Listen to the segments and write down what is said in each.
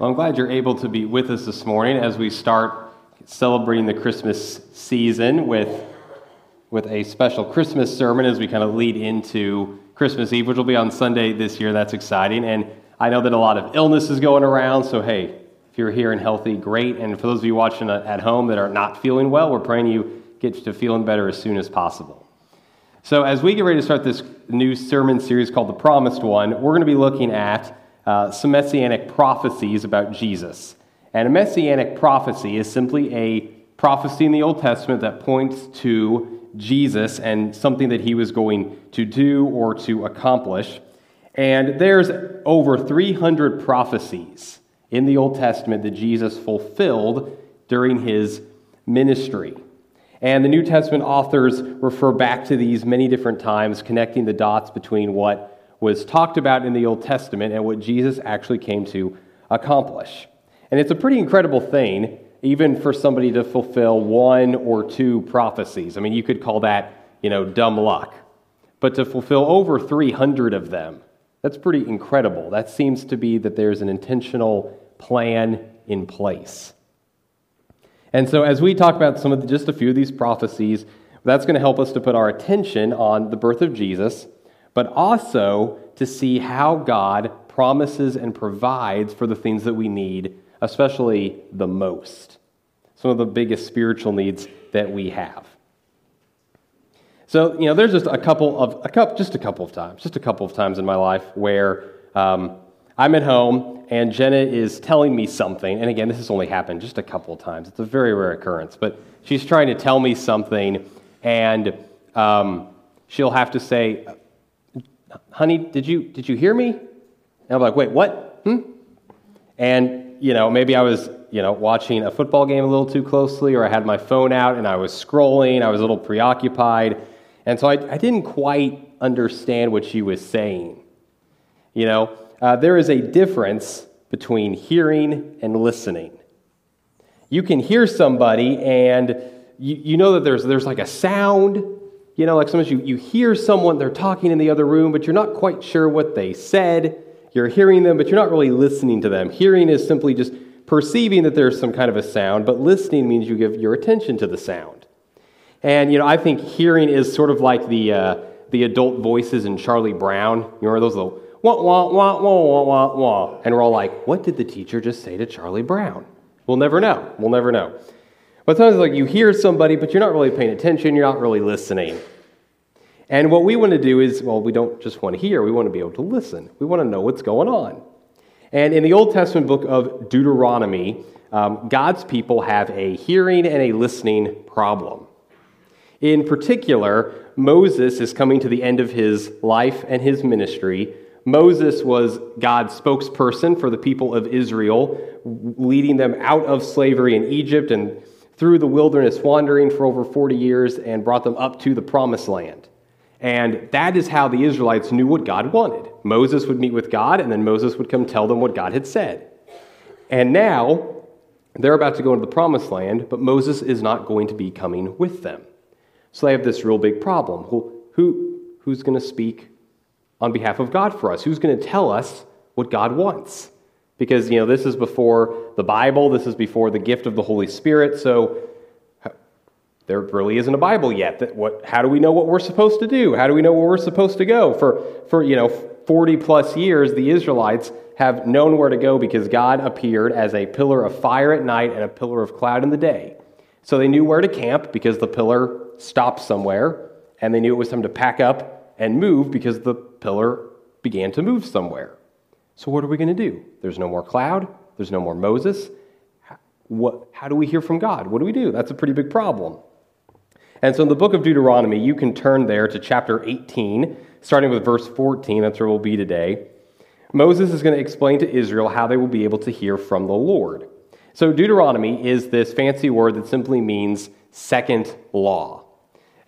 Well, I'm glad you're able to be with us this morning as we start celebrating the Christmas season with, with a special Christmas sermon as we kind of lead into Christmas Eve, which will be on Sunday this year. That's exciting. And I know that a lot of illness is going around, so hey, if you're here and healthy, great. And for those of you watching at home that are not feeling well, we're praying you get to feeling better as soon as possible. So, as we get ready to start this new sermon series called The Promised One, we're going to be looking at uh, some messianic prophecies about Jesus. And a messianic prophecy is simply a prophecy in the Old Testament that points to Jesus and something that he was going to do or to accomplish. And there's over 300 prophecies in the Old Testament that Jesus fulfilled during his ministry. And the New Testament authors refer back to these many different times, connecting the dots between what was talked about in the Old Testament and what Jesus actually came to accomplish. And it's a pretty incredible thing, even for somebody to fulfill one or two prophecies. I mean, you could call that, you know, dumb luck. But to fulfill over 300 of them, that's pretty incredible. That seems to be that there's an intentional plan in place. And so, as we talk about some of the, just a few of these prophecies, that's going to help us to put our attention on the birth of Jesus but also to see how God promises and provides for the things that we need, especially the most. Some of the biggest spiritual needs that we have. So, you know, there's just a couple of, a couple, just a couple of times, just a couple of times in my life where um, I'm at home and Jenna is telling me something. And again, this has only happened just a couple of times. It's a very rare occurrence. But she's trying to tell me something and um, she'll have to say, honey, did you, did you hear me? And I'm like, wait, what? Hmm? And, you know, maybe I was, you know, watching a football game a little too closely, or I had my phone out and I was scrolling, I was a little preoccupied. And so I, I didn't quite understand what she was saying. You know, uh, there is a difference between hearing and listening. You can hear somebody and you, you know that there's, there's like a sound you know, like sometimes you, you hear someone, they're talking in the other room, but you're not quite sure what they said. You're hearing them, but you're not really listening to them. Hearing is simply just perceiving that there's some kind of a sound, but listening means you give your attention to the sound. And, you know, I think hearing is sort of like the, uh, the adult voices in Charlie Brown. You remember those little wah, wah, wah, wah, wah, wah, wah. And we're all like, what did the teacher just say to Charlie Brown? We'll never know. We'll never know. But sometimes like you hear somebody, but you're not really paying attention, you're not really listening. And what we want to do is, well, we don't just want to hear, we want to be able to listen. We want to know what's going on. And in the Old Testament book of Deuteronomy, um, God's people have a hearing and a listening problem. In particular, Moses is coming to the end of his life and his ministry. Moses was God's spokesperson for the people of Israel, leading them out of slavery in Egypt and through the wilderness wandering for over 40 years and brought them up to the promised land. And that is how the Israelites knew what God wanted. Moses would meet with God, and then Moses would come tell them what God had said. And now they're about to go into the promised land, but Moses is not going to be coming with them. So they have this real big problem. Well, who, who's going to speak on behalf of God for us? Who's going to tell us what God wants? Because you know this is before the bible. This is before the gift of the holy spirit. So there really isn't a bible yet that what how do we know what we're supposed to do? How do we know where we're supposed to go? For for you know 40 plus years the israelites have known where to go because god appeared as a pillar of fire at night and a pillar of cloud in the day. So they knew where to camp because the pillar stopped somewhere and they knew it was time to pack up and move because the pillar began to move somewhere so, what are we going to do? There's no more cloud, there's no more Moses. What, how do we hear from God? What do we do? That's a pretty big problem. And so, in the book of Deuteronomy, you can turn there to chapter 18, starting with verse 14. That's where we'll be today. Moses is going to explain to Israel how they will be able to hear from the Lord. So, Deuteronomy is this fancy word that simply means second law.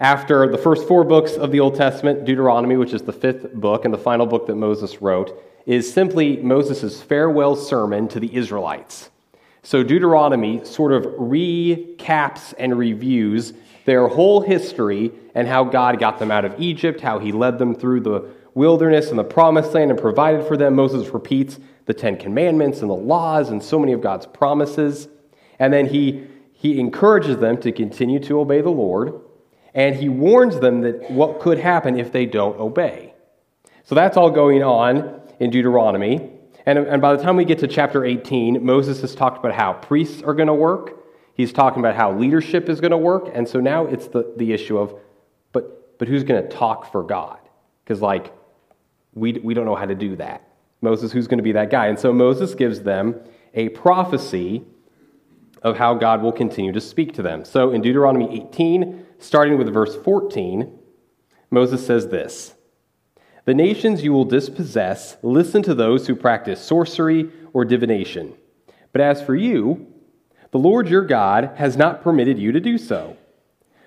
After the first four books of the Old Testament, Deuteronomy, which is the fifth book and the final book that Moses wrote, is simply Moses' farewell sermon to the Israelites. So Deuteronomy sort of recaps and reviews their whole history and how God got them out of Egypt, how he led them through the wilderness and the promised land and provided for them. Moses repeats the Ten Commandments and the laws and so many of God's promises. And then he, he encourages them to continue to obey the Lord. And he warns them that what could happen if they don't obey. So that's all going on in Deuteronomy. And, and by the time we get to chapter 18, Moses has talked about how priests are going to work. He's talking about how leadership is going to work. And so now it's the, the issue of, but, but who's going to talk for God? Because, like, we, we don't know how to do that. Moses, who's going to be that guy? And so Moses gives them a prophecy of how God will continue to speak to them. So in Deuteronomy 18, starting with verse 14, Moses says this The nations you will dispossess, listen to those who practice sorcery or divination. But as for you, the Lord your God has not permitted you to do so.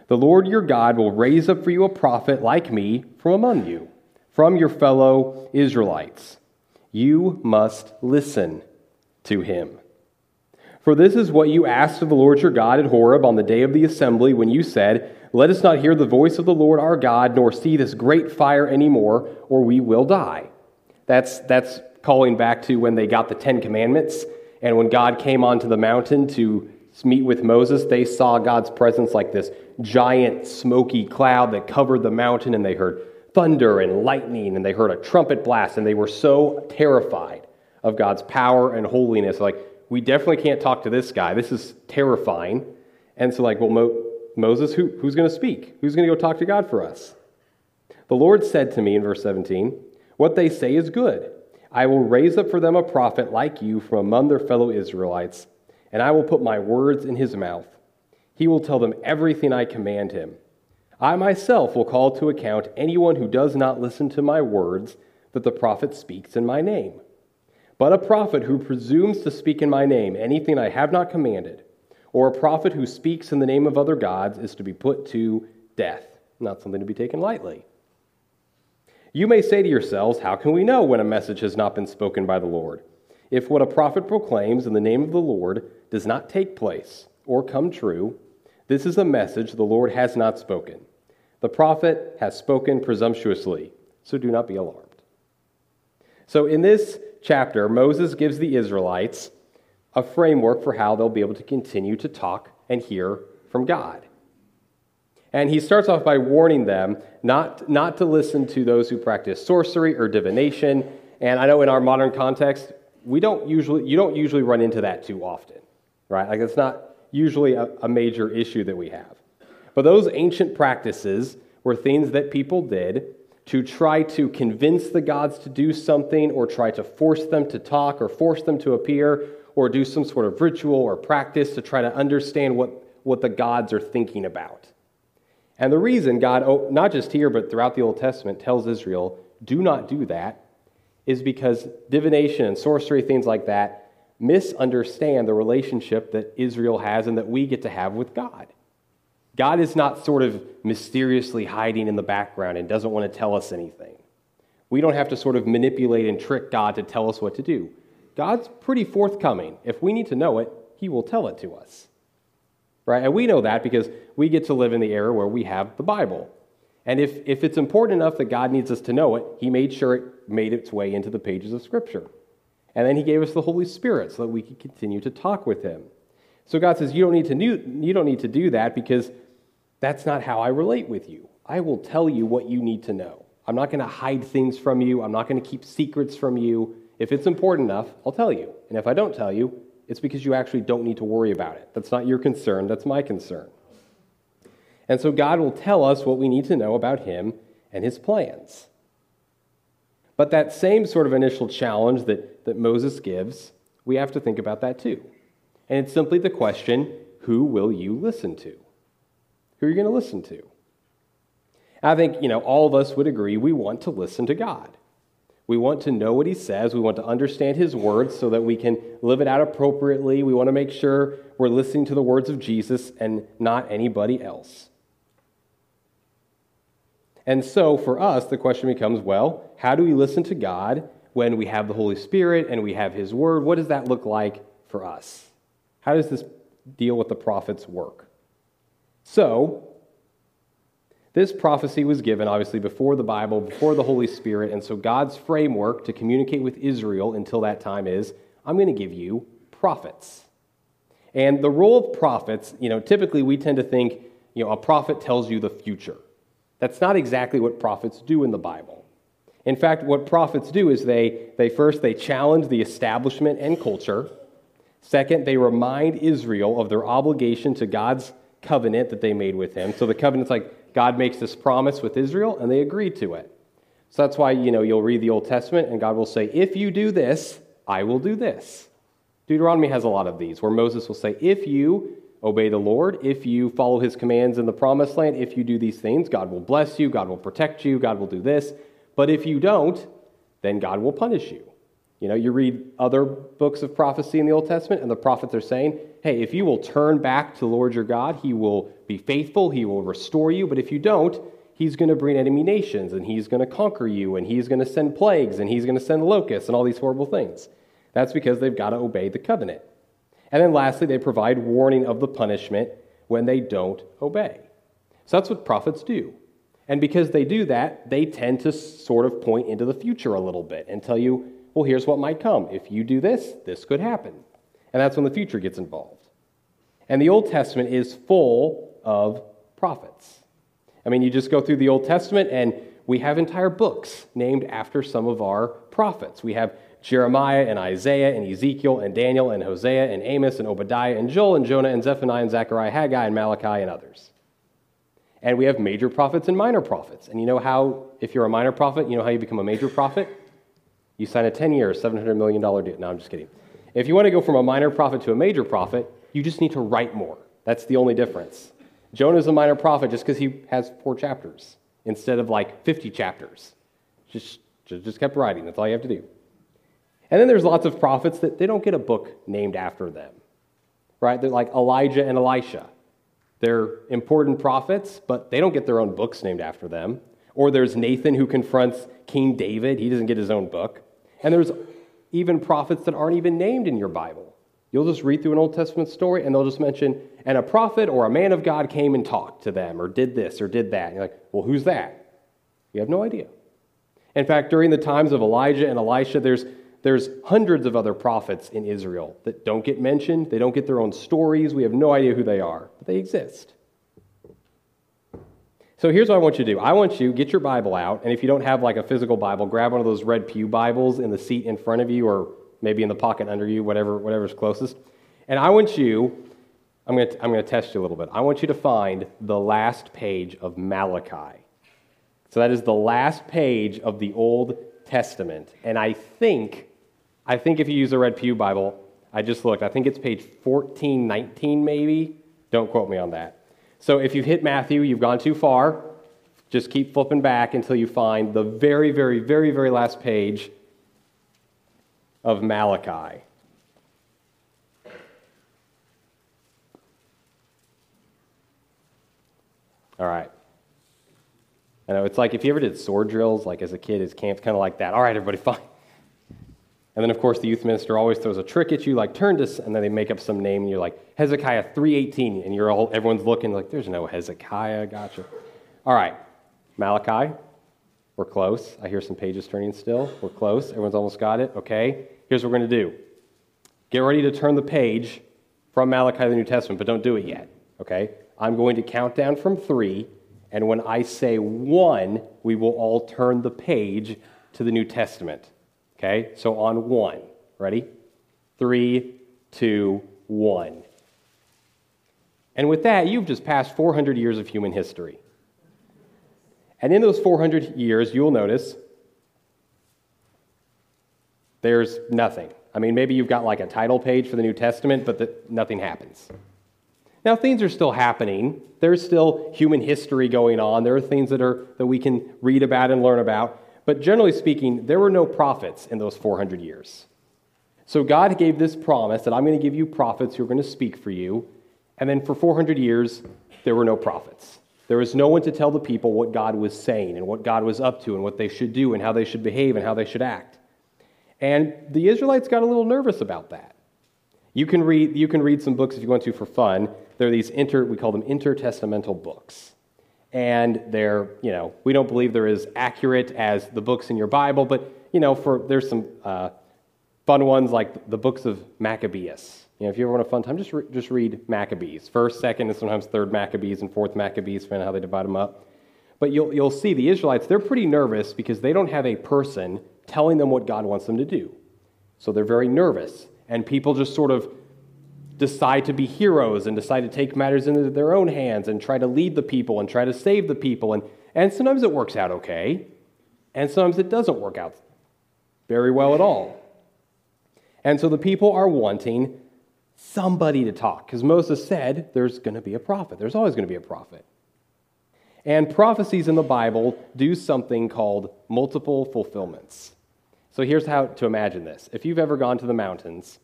The Lord your God will raise up for you a prophet like me from among you, from your fellow Israelites. You must listen to him. For this is what you asked of the Lord your God at Horeb on the day of the assembly when you said, Let us not hear the voice of the Lord our God, nor see this great fire anymore, or we will die. That's, that's calling back to when they got the Ten Commandments, and when God came onto the mountain to meet with Moses, they saw God's presence like this giant smoky cloud that covered the mountain, and they heard thunder and lightning, and they heard a trumpet blast, and they were so terrified of God's power and holiness. Like, we definitely can't talk to this guy. This is terrifying. And so, like, well, Mo- Moses, who, who's going to speak? Who's going to go talk to God for us? The Lord said to me in verse 17, What they say is good. I will raise up for them a prophet like you from among their fellow Israelites, and I will put my words in his mouth. He will tell them everything I command him. I myself will call to account anyone who does not listen to my words that the prophet speaks in my name. But a prophet who presumes to speak in my name anything I have not commanded, or a prophet who speaks in the name of other gods, is to be put to death. Not something to be taken lightly. You may say to yourselves, How can we know when a message has not been spoken by the Lord? If what a prophet proclaims in the name of the Lord does not take place or come true, this is a message the Lord has not spoken. The prophet has spoken presumptuously, so do not be alarmed. So, in this chapter, Moses gives the Israelites a framework for how they'll be able to continue to talk and hear from God. And he starts off by warning them not, not to listen to those who practice sorcery or divination. And I know in our modern context, we don't usually, you don't usually run into that too often, right? Like it's not usually a, a major issue that we have. But those ancient practices were things that people did to try to convince the gods to do something or try to force them to talk or force them to appear or do some sort of ritual or practice to try to understand what, what the gods are thinking about. And the reason God, oh, not just here, but throughout the Old Testament, tells Israel, do not do that, is because divination and sorcery, things like that, misunderstand the relationship that Israel has and that we get to have with God. God is not sort of mysteriously hiding in the background and doesn't want to tell us anything. We don't have to sort of manipulate and trick God to tell us what to do. God's pretty forthcoming. If we need to know it, He will tell it to us. Right? And we know that because we get to live in the era where we have the Bible. And if, if it's important enough that God needs us to know it, He made sure it made its way into the pages of Scripture. And then he gave us the Holy Spirit so that we could continue to talk with him. So God says, you don't need to, you don't need to do that because that's not how I relate with you. I will tell you what you need to know. I'm not going to hide things from you. I'm not going to keep secrets from you. If it's important enough, I'll tell you. And if I don't tell you, it's because you actually don't need to worry about it. That's not your concern, that's my concern. And so God will tell us what we need to know about Him and His plans. But that same sort of initial challenge that, that Moses gives, we have to think about that too. And it's simply the question who will you listen to? Who are you going to listen to? I think, you know, all of us would agree we want to listen to God. We want to know what he says. We want to understand his words so that we can live it out appropriately. We want to make sure we're listening to the words of Jesus and not anybody else. And so for us, the question becomes well, how do we listen to God when we have the Holy Spirit and we have His Word? What does that look like for us? How does this deal with the prophet's work? So, This prophecy was given, obviously, before the Bible, before the Holy Spirit, and so God's framework to communicate with Israel until that time is I'm going to give you prophets. And the role of prophets, you know, typically we tend to think, you know, a prophet tells you the future. That's not exactly what prophets do in the Bible. In fact, what prophets do is they, they first they challenge the establishment and culture. Second, they remind Israel of their obligation to God's covenant that they made with him. So the covenant's like God makes this promise with Israel and they agree to it. So that's why, you know, you'll read the Old Testament and God will say, "If you do this, I will do this." Deuteronomy has a lot of these where Moses will say, "If you obey the Lord, if you follow his commands in the promised land, if you do these things, God will bless you, God will protect you, God will do this. But if you don't, then God will punish you. You know, you read other books of prophecy in the Old Testament, and the prophets are saying, hey, if you will turn back to the Lord your God, he will be faithful, he will restore you. But if you don't, he's going to bring enemy nations, and he's going to conquer you, and he's going to send plagues, and he's going to send locusts, and all these horrible things. That's because they've got to obey the covenant. And then lastly, they provide warning of the punishment when they don't obey. So that's what prophets do. And because they do that, they tend to sort of point into the future a little bit and tell you, well, here's what might come. If you do this, this could happen. And that's when the future gets involved. And the Old Testament is full of prophets. I mean, you just go through the Old Testament, and we have entire books named after some of our prophets. We have Jeremiah and Isaiah and Ezekiel and Daniel and Hosea and Amos and Obadiah and Joel and Jonah and Zephaniah and Zechariah, Haggai and Malachi and others. And we have major prophets and minor prophets. And you know how, if you're a minor prophet, you know how you become a major prophet? You sign a 10 year, $700 million deal. No, I'm just kidding. If you want to go from a minor prophet to a major prophet, you just need to write more. That's the only difference. Jonah's a minor prophet just because he has four chapters instead of like 50 chapters. Just, just kept writing. That's all you have to do. And then there's lots of prophets that they don't get a book named after them, right? They're like Elijah and Elisha. They're important prophets, but they don't get their own books named after them. Or there's Nathan who confronts King David. He doesn't get his own book. And there's even prophets that aren't even named in your Bible. You'll just read through an Old Testament story and they'll just mention, and a prophet or a man of God came and talked to them or did this or did that. And you're like, well, who's that? You have no idea. In fact, during the times of Elijah and Elisha, there's there's hundreds of other prophets in Israel that don't get mentioned. They don't get their own stories. We have no idea who they are, but they exist. So here's what I want you to do. I want you get your Bible out, and if you don't have like a physical Bible, grab one of those red pew Bibles in the seat in front of you, or maybe in the pocket under you, whatever whatever's closest. And I want you, I'm to I'm to test you a little bit. I want you to find the last page of Malachi. So that is the last page of the Old Testament, and I think I think if you use a Red Pew Bible, I just looked, I think it's page 1419 maybe. Don't quote me on that. So if you've hit Matthew, you've gone too far. Just keep flipping back until you find the very, very, very, very last page of Malachi. All right. I know it's like if you ever did sword drills, like as a kid, his camp's kind of like that. All right, everybody, fine. And then, of course, the youth minister always throws a trick at you, like turn to, and then they make up some name, and you're like Hezekiah 318, and you're all, everyone's looking like there's no Hezekiah. Gotcha. All right, Malachi, we're close. I hear some pages turning still. We're close. Everyone's almost got it. Okay. Here's what we're going to do. Get ready to turn the page from Malachi the New Testament, but don't do it yet. Okay. I'm going to count down from three, and when I say one, we will all turn the page to the New Testament. Okay, so on one. Ready? Three, two, one. And with that, you've just passed 400 years of human history. And in those 400 years, you'll notice there's nothing. I mean, maybe you've got like a title page for the New Testament, but the, nothing happens. Now, things are still happening. There's still human history going on. There are things that, are, that we can read about and learn about. But generally speaking, there were no prophets in those 400 years. So God gave this promise that I'm going to give you prophets who are going to speak for you. And then for 400 years, there were no prophets. There was no one to tell the people what God was saying and what God was up to and what they should do and how they should behave and how they should act. And the Israelites got a little nervous about that. You can read, you can read some books if you want to for fun. There are these inter, we call them intertestamental books. And they're, you know, we don't believe they're as accurate as the books in your Bible, but, you know, for there's some uh, fun ones like the books of Maccabeus. You know, if you ever want a fun time, just, re- just read Maccabees. First, second, and sometimes third Maccabees and fourth Maccabees, depending on how they divide them up. But you'll, you'll see the Israelites, they're pretty nervous because they don't have a person telling them what God wants them to do. So they're very nervous. And people just sort of decide to be heroes and decide to take matters into their own hands and try to lead the people and try to save the people. And, and sometimes it works out okay, and sometimes it doesn't work out very well at all. And so the people are wanting somebody to talk because Moses said there's going to be a prophet. There's always going to be a prophet. And prophecies in the Bible do something called multiple fulfillments. So here's how to imagine this. If you've ever gone to the mountains,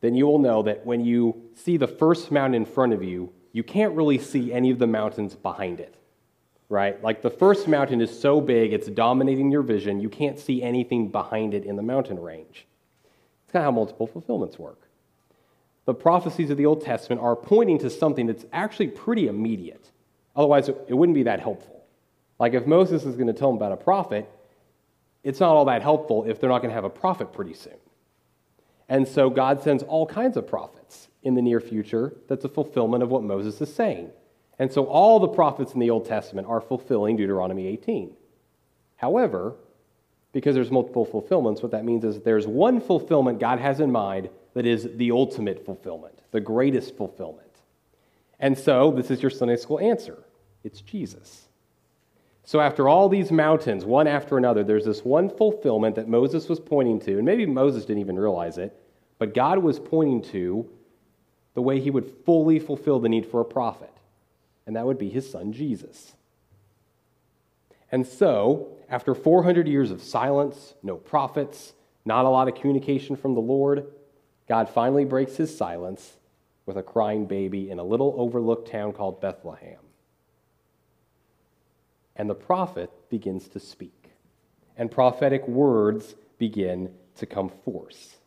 then you will know that when you see the first mountain in front of you, you can't really see any of the mountains behind it, right? Like the first mountain is so big, it's dominating your vision, you can't see anything behind it in the mountain range. It's kind of how multiple fulfillments work. The prophecies of the Old Testament are pointing to something that's actually pretty immediate. Otherwise, it wouldn't be that helpful. Like if Moses is going to tell them about a prophet, it's not all that helpful if they're not going to have a prophet pretty soon. And so God sends all kinds of prophets in the near future that's a fulfillment of what Moses is saying. And so all the prophets in the Old Testament are fulfilling Deuteronomy 18. However, because there's multiple fulfillments, what that means is there's one fulfillment God has in mind that is the ultimate fulfillment, the greatest fulfillment. And so this is your Sunday school answer it's Jesus. So, after all these mountains, one after another, there's this one fulfillment that Moses was pointing to, and maybe Moses didn't even realize it, but God was pointing to the way he would fully fulfill the need for a prophet, and that would be his son Jesus. And so, after 400 years of silence, no prophets, not a lot of communication from the Lord, God finally breaks his silence with a crying baby in a little overlooked town called Bethlehem and the prophet begins to speak. And prophetic words begin to come forth.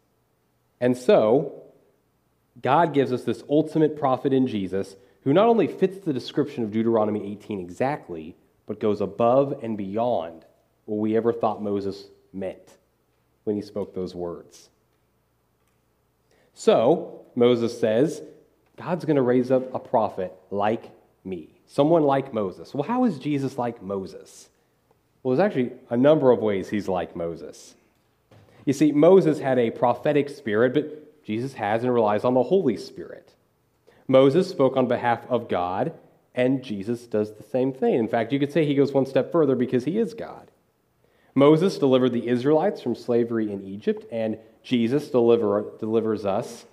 And so, God gives us this ultimate prophet in Jesus who not only fits the description of Deuteronomy 18 exactly, but goes above and beyond what we ever thought Moses meant when he spoke those words. So, Moses says, God's going to raise up a prophet like me someone like Moses. Well, how is Jesus like Moses? Well, there's actually a number of ways he's like Moses. You see, Moses had a prophetic spirit, but Jesus has and relies on the Holy Spirit. Moses spoke on behalf of God, and Jesus does the same thing. In fact, you could say he goes one step further because he is God. Moses delivered the Israelites from slavery in Egypt, and Jesus deliver, delivers us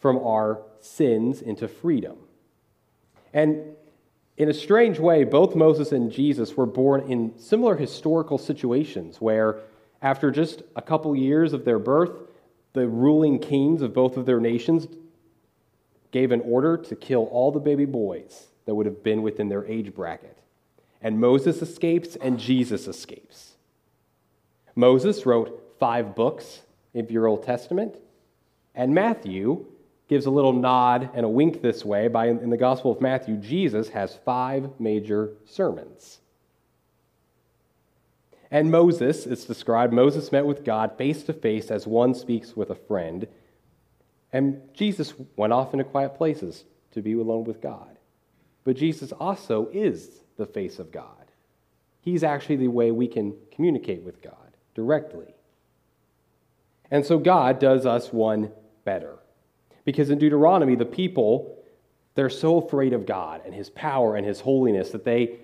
from our sins into freedom. And in a strange way, both Moses and Jesus were born in similar historical situations where, after just a couple years of their birth, the ruling kings of both of their nations gave an order to kill all the baby boys that would have been within their age bracket. And Moses escapes and Jesus escapes. Moses wrote five books of your Old Testament, and Matthew gives a little nod and a wink this way by in the Gospel of Matthew, Jesus has five major sermons. And Moses, it's described, Moses met with God face to face as one speaks with a friend. And Jesus went off into quiet places to be alone with God. But Jesus also is the face of God. He's actually the way we can communicate with God directly. And so God does us one better. Because in Deuteronomy, the people, they're so afraid of God and his power and his holiness that they,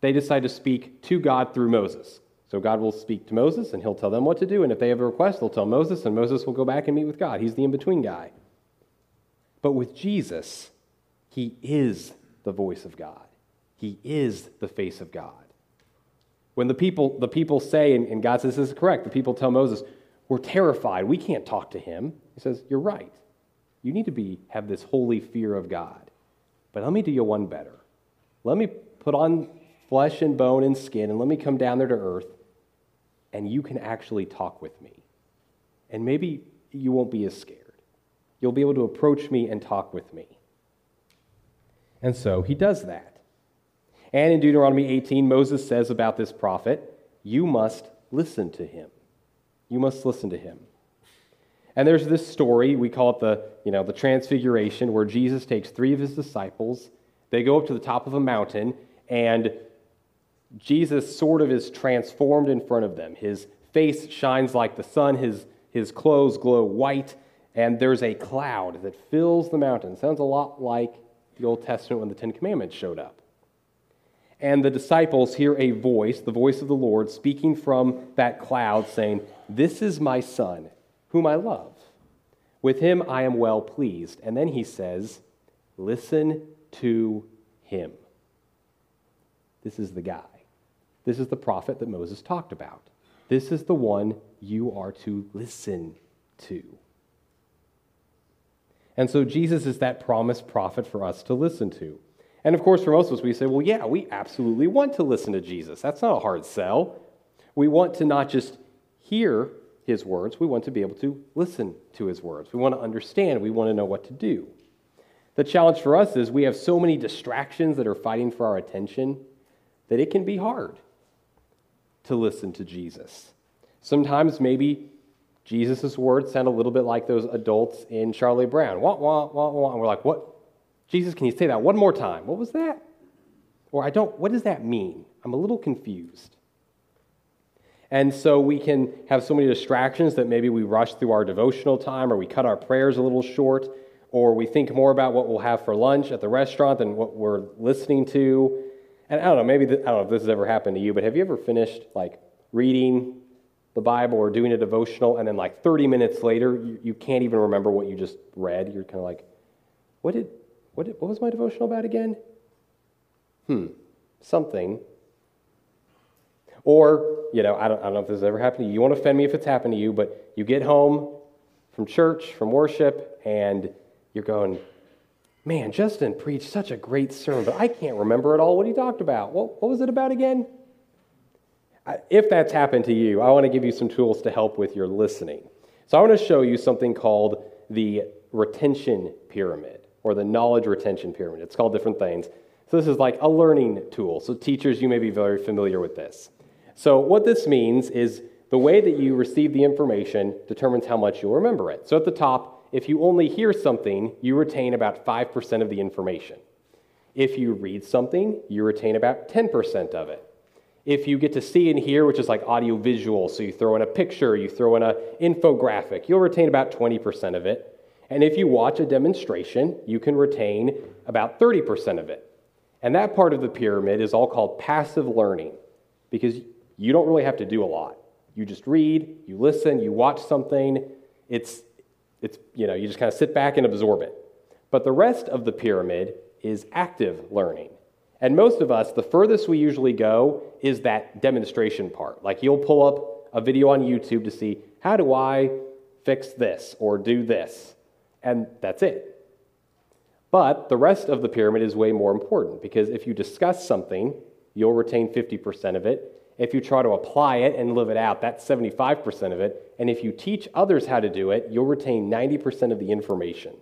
they decide to speak to God through Moses. So God will speak to Moses and he'll tell them what to do. And if they have a request, they'll tell Moses, and Moses will go back and meet with God. He's the in between guy. But with Jesus, he is the voice of God, he is the face of God. When the people, the people say, and, and God says this is correct, the people tell Moses, We're terrified. We can't talk to him. He says, You're right. You need to be, have this holy fear of God. But let me do you one better. Let me put on flesh and bone and skin, and let me come down there to earth, and you can actually talk with me. And maybe you won't be as scared. You'll be able to approach me and talk with me. And so he does that. And in Deuteronomy 18, Moses says about this prophet, You must listen to him. You must listen to him. And there's this story, we call it the, you know, the transfiguration, where Jesus takes three of his disciples. They go up to the top of a mountain, and Jesus sort of is transformed in front of them. His face shines like the sun, his, his clothes glow white, and there's a cloud that fills the mountain. Sounds a lot like the Old Testament when the Ten Commandments showed up. And the disciples hear a voice, the voice of the Lord, speaking from that cloud, saying, This is my Son, whom I love. With him I am well pleased. And then he says, Listen to him. This is the guy. This is the prophet that Moses talked about. This is the one you are to listen to. And so Jesus is that promised prophet for us to listen to. And of course, for most of us, we say, well, yeah, we absolutely want to listen to Jesus. That's not a hard sell. We want to not just hear his words, we want to be able to listen to his words. We want to understand, we want to know what to do. The challenge for us is we have so many distractions that are fighting for our attention that it can be hard to listen to Jesus. Sometimes maybe Jesus' words sound a little bit like those adults in Charlie Brown. Wah, wah, wah, wah. And we're like, what? Jesus, can you say that one more time? What was that? Or I don't, what does that mean? I'm a little confused. And so we can have so many distractions that maybe we rush through our devotional time or we cut our prayers a little short or we think more about what we'll have for lunch at the restaurant than what we're listening to. And I don't know, maybe, I don't know if this has ever happened to you, but have you ever finished like reading the Bible or doing a devotional and then like 30 minutes later, you, you can't even remember what you just read? You're kind of like, what did, what, did, what was my devotional about again? Hmm, something. Or, you know, I don't, I don't know if this has ever happened to you. You won't offend me if it's happened to you, but you get home from church, from worship, and you're going, man, Justin preached such a great sermon, but I can't remember at all what he talked about. What, what was it about again? If that's happened to you, I want to give you some tools to help with your listening. So I want to show you something called the retention pyramid or the knowledge retention pyramid. It's called different things. So this is like a learning tool. So teachers, you may be very familiar with this. So what this means is the way that you receive the information determines how much you'll remember it. So at the top, if you only hear something, you retain about 5% of the information. If you read something, you retain about 10% of it. If you get to see and hear, which is like audio visual, so you throw in a picture, you throw in an infographic, you'll retain about 20% of it. And if you watch a demonstration, you can retain about 30% of it. And that part of the pyramid is all called passive learning because you don't really have to do a lot. You just read, you listen, you watch something. It's, it's you know, you just kind of sit back and absorb it. But the rest of the pyramid is active learning. And most of us, the furthest we usually go is that demonstration part. Like you'll pull up a video on YouTube to see, how do I fix this or do this? And that's it. But the rest of the pyramid is way more important because if you discuss something, you'll retain 50% of it. If you try to apply it and live it out, that's 75% of it. And if you teach others how to do it, you'll retain 90% of the information.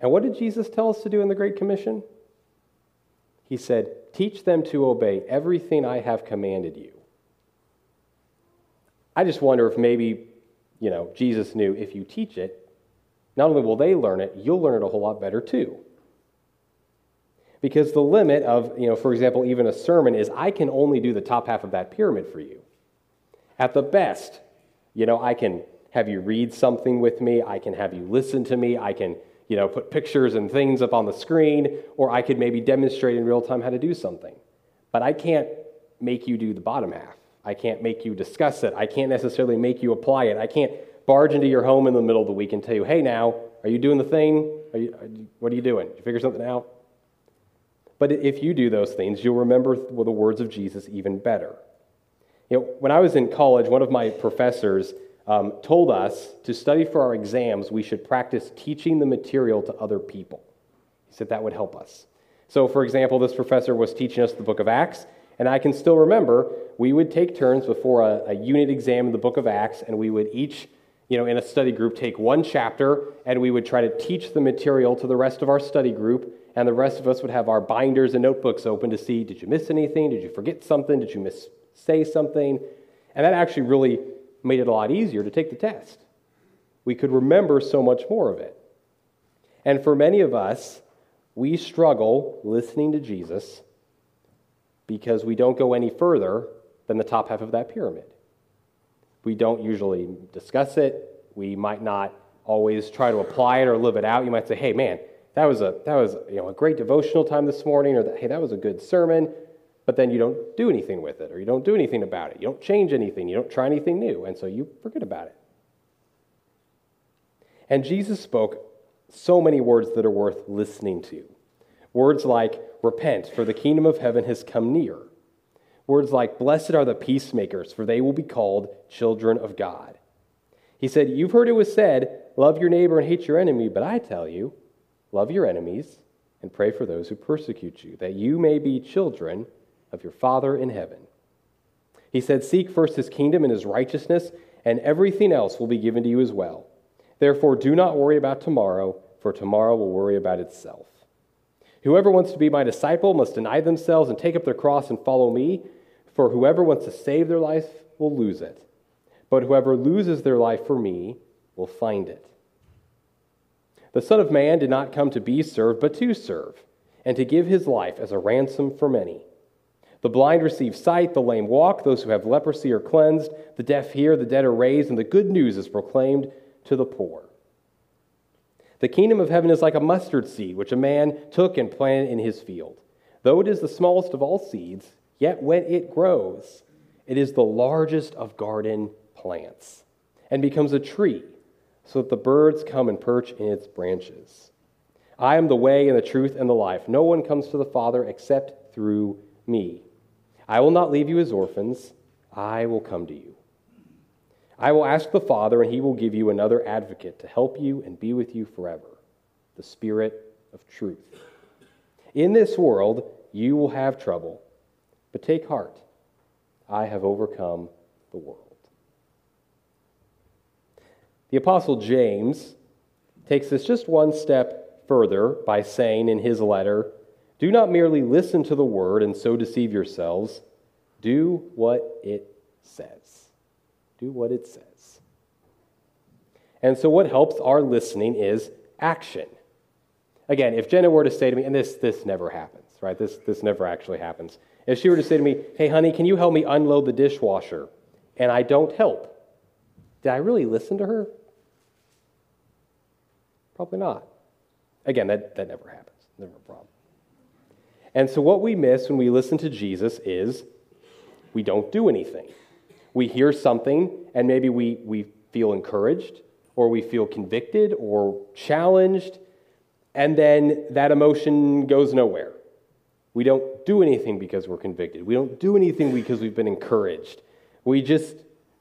And what did Jesus tell us to do in the Great Commission? He said, Teach them to obey everything I have commanded you. I just wonder if maybe, you know, Jesus knew if you teach it, not only will they learn it, you'll learn it a whole lot better too. Because the limit of, you know, for example, even a sermon is I can only do the top half of that pyramid for you. At the best, you know, I can have you read something with me, I can have you listen to me, I can you know, put pictures and things up on the screen, or I could maybe demonstrate in real time how to do something. But I can't make you do the bottom half. I can't make you discuss it. I can't necessarily make you apply it. I can't barge into your home in the middle of the week and tell you, hey, now, are you doing the thing? Are you, are you, what are you doing? Did you figure something out? But if you do those things, you'll remember the words of Jesus even better. You know, when I was in college, one of my professors um, told us to study for our exams, we should practice teaching the material to other people. He said that would help us. So, for example, this professor was teaching us the book of Acts, and I can still remember we would take turns before a, a unit exam in the book of Acts, and we would each, you know, in a study group, take one chapter, and we would try to teach the material to the rest of our study group and the rest of us would have our binders and notebooks open to see did you miss anything? Did you forget something? Did you miss say something? And that actually really made it a lot easier to take the test. We could remember so much more of it. And for many of us, we struggle listening to Jesus because we don't go any further than the top half of that pyramid. We don't usually discuss it. We might not always try to apply it or live it out. You might say, hey, man, that was a, that was, you know, a great devotional time this morning, or hey, that was a good sermon, but then you don't do anything with it, or you don't do anything about it. You don't change anything. You don't try anything new, and so you forget about it. And Jesus spoke so many words that are worth listening to. Words like, repent, for the kingdom of heaven has come near. Words like, blessed are the peacemakers, for they will be called children of God. He said, You've heard it was said, love your neighbor and hate your enemy, but I tell you, love your enemies and pray for those who persecute you, that you may be children of your Father in heaven. He said, Seek first his kingdom and his righteousness, and everything else will be given to you as well. Therefore, do not worry about tomorrow, for tomorrow will worry about itself. Whoever wants to be my disciple must deny themselves and take up their cross and follow me. For whoever wants to save their life will lose it. But whoever loses their life for me will find it. The Son of Man did not come to be served, but to serve, and to give his life as a ransom for many. The blind receive sight, the lame walk, those who have leprosy are cleansed, the deaf hear, the dead are raised, and the good news is proclaimed to the poor. The kingdom of heaven is like a mustard seed, which a man took and planted in his field. Though it is the smallest of all seeds, yet when it grows, it is the largest of garden plants and becomes a tree, so that the birds come and perch in its branches. I am the way and the truth and the life. No one comes to the Father except through me. I will not leave you as orphans, I will come to you. I will ask the Father, and he will give you another advocate to help you and be with you forever the Spirit of truth. In this world, you will have trouble, but take heart. I have overcome the world. The Apostle James takes this just one step further by saying in his letter, Do not merely listen to the word and so deceive yourselves, do what it says. Do what it says. And so, what helps our listening is action. Again, if Jenna were to say to me, and this, this never happens, right? This, this never actually happens. If she were to say to me, hey, honey, can you help me unload the dishwasher? And I don't help, did I really listen to her? Probably not. Again, that, that never happens. Never a problem. And so, what we miss when we listen to Jesus is we don't do anything we hear something and maybe we, we feel encouraged or we feel convicted or challenged, and then that emotion goes nowhere. We don't do anything because we're convicted. We don't do anything because we've been encouraged. We just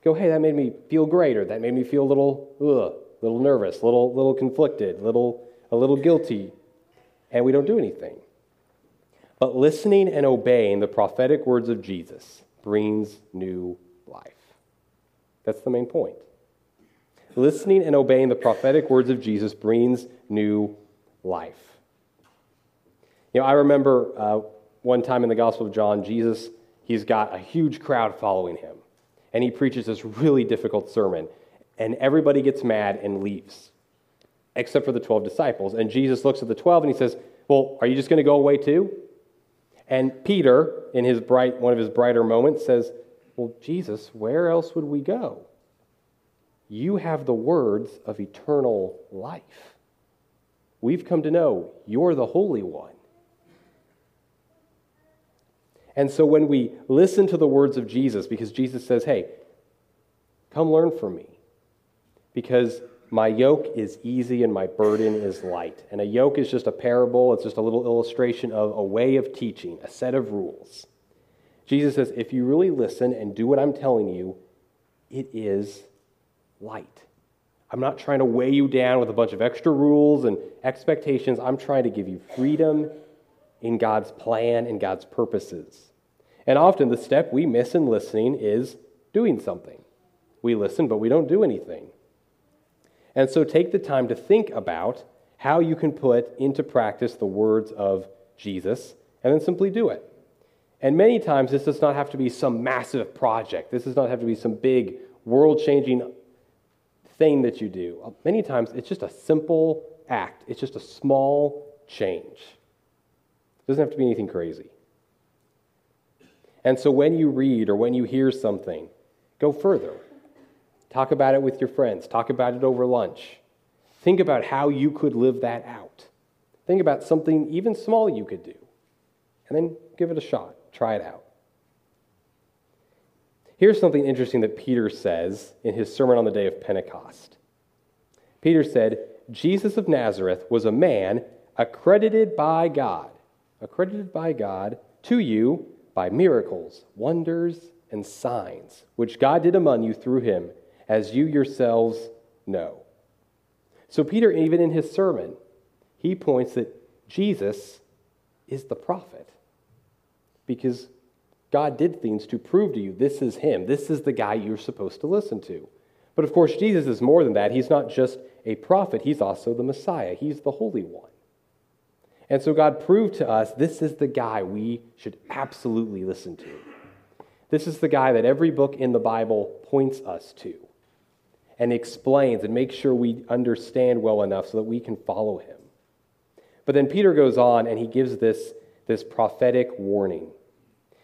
go, hey, that made me feel great, or that made me feel a little, ugh, little nervous, little, little conflicted, little, a little guilty, and we don't do anything. But listening and obeying the prophetic words of Jesus brings new life. That's the main point. Listening and obeying the prophetic words of Jesus brings new life. You know, I remember uh, one time in the Gospel of John, Jesus, he's got a huge crowd following him, and he preaches this really difficult sermon, and everybody gets mad and leaves, except for the 12 disciples. And Jesus looks at the 12 and he says, Well, are you just going to go away too? And Peter, in his bright, one of his brighter moments, says, well, Jesus, where else would we go? You have the words of eternal life. We've come to know you're the Holy One. And so when we listen to the words of Jesus, because Jesus says, hey, come learn from me, because my yoke is easy and my burden is light. And a yoke is just a parable, it's just a little illustration of a way of teaching, a set of rules. Jesus says, if you really listen and do what I'm telling you, it is light. I'm not trying to weigh you down with a bunch of extra rules and expectations. I'm trying to give you freedom in God's plan and God's purposes. And often the step we miss in listening is doing something. We listen, but we don't do anything. And so take the time to think about how you can put into practice the words of Jesus, and then simply do it. And many times, this does not have to be some massive project. This does not have to be some big, world changing thing that you do. Uh, many times, it's just a simple act, it's just a small change. It doesn't have to be anything crazy. And so, when you read or when you hear something, go further. Talk about it with your friends, talk about it over lunch. Think about how you could live that out. Think about something even small you could do, and then give it a shot. Try it out. Here's something interesting that Peter says in his sermon on the day of Pentecost. Peter said, Jesus of Nazareth was a man accredited by God, accredited by God to you by miracles, wonders, and signs, which God did among you through him, as you yourselves know. So, Peter, even in his sermon, he points that Jesus is the prophet because God did things to prove to you this is him. This is the guy you're supposed to listen to. But of course, Jesus is more than that. He's not just a prophet, he's also the Messiah, he's the Holy One. And so God proved to us this is the guy we should absolutely listen to. This is the guy that every book in the Bible points us to and explains and makes sure we understand well enough so that we can follow him. But then Peter goes on and he gives this, this prophetic warning.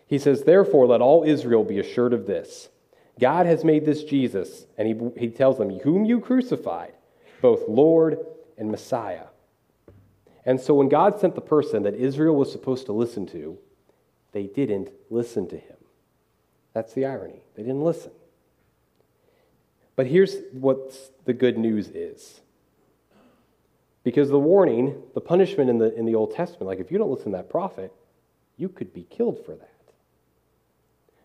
He says, Therefore, let all Israel be assured of this God has made this Jesus, and he, he tells them, Whom you crucified, both Lord and Messiah. And so when God sent the person that Israel was supposed to listen to, they didn't listen to him. That's the irony. They didn't listen. But here's what the good news is. Because the warning, the punishment in the, in the Old Testament, like if you don't listen to that prophet, you could be killed for that.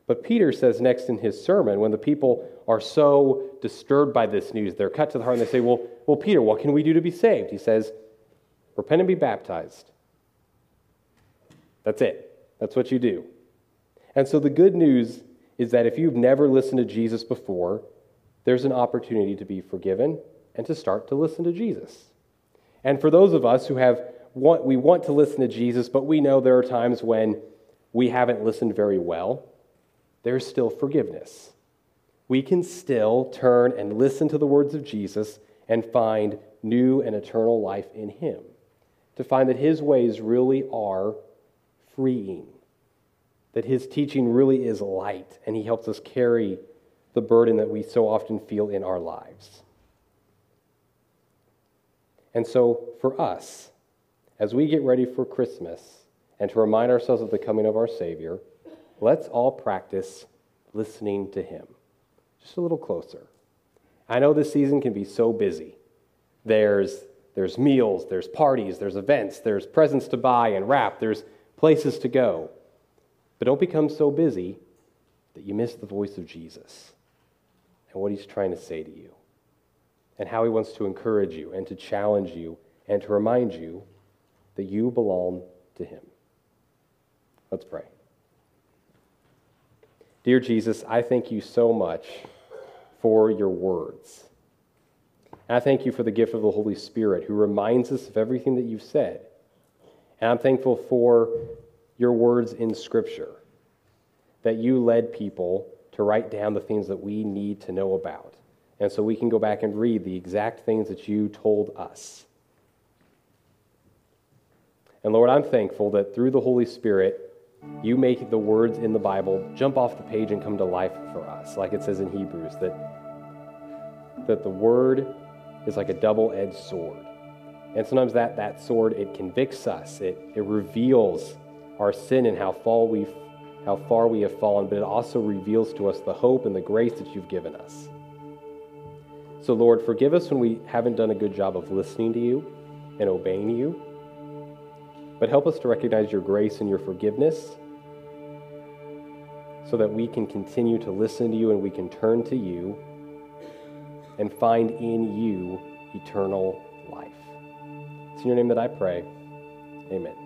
But Peter says next in his sermon, when the people are so disturbed by this news, they're cut to the heart and they say, Well, well Peter, what can we do to be saved? He says, Repent and be baptized. That's it. That's what you do. And so the good news is that if you've never listened to Jesus before, there's an opportunity to be forgiven and to start to listen to Jesus. And for those of us who have want, we want to listen to Jesus, but we know there are times when we haven't listened very well, there's still forgiveness. We can still turn and listen to the words of Jesus and find new and eternal life in Him to find that his ways really are freeing, that his teaching really is light, and he helps us carry the burden that we so often feel in our lives. And so, for us, as we get ready for Christmas and to remind ourselves of the coming of our Savior, let's all practice listening to Him just a little closer. I know this season can be so busy. There's there's meals, there's parties, there's events, there's presents to buy and wrap, there's places to go. But don't become so busy that you miss the voice of Jesus and what he's trying to say to you and how he wants to encourage you and to challenge you and to remind you that you belong to him. Let's pray. Dear Jesus, I thank you so much for your words. And I thank you for the gift of the Holy Spirit who reminds us of everything that you've said. And I'm thankful for your words in Scripture, that you led people to write down the things that we need to know about. And so we can go back and read the exact things that you told us. And Lord, I'm thankful that through the Holy Spirit, you make the words in the Bible jump off the page and come to life for us, like it says in Hebrews, that, that the word is like a double edged sword. And sometimes that, that sword, it convicts us, it, it reveals our sin and how far, we've, how far we have fallen, but it also reveals to us the hope and the grace that you've given us. So, Lord, forgive us when we haven't done a good job of listening to you and obeying you, but help us to recognize your grace and your forgiveness so that we can continue to listen to you and we can turn to you and find in you eternal life. It's in your name that I pray. Amen.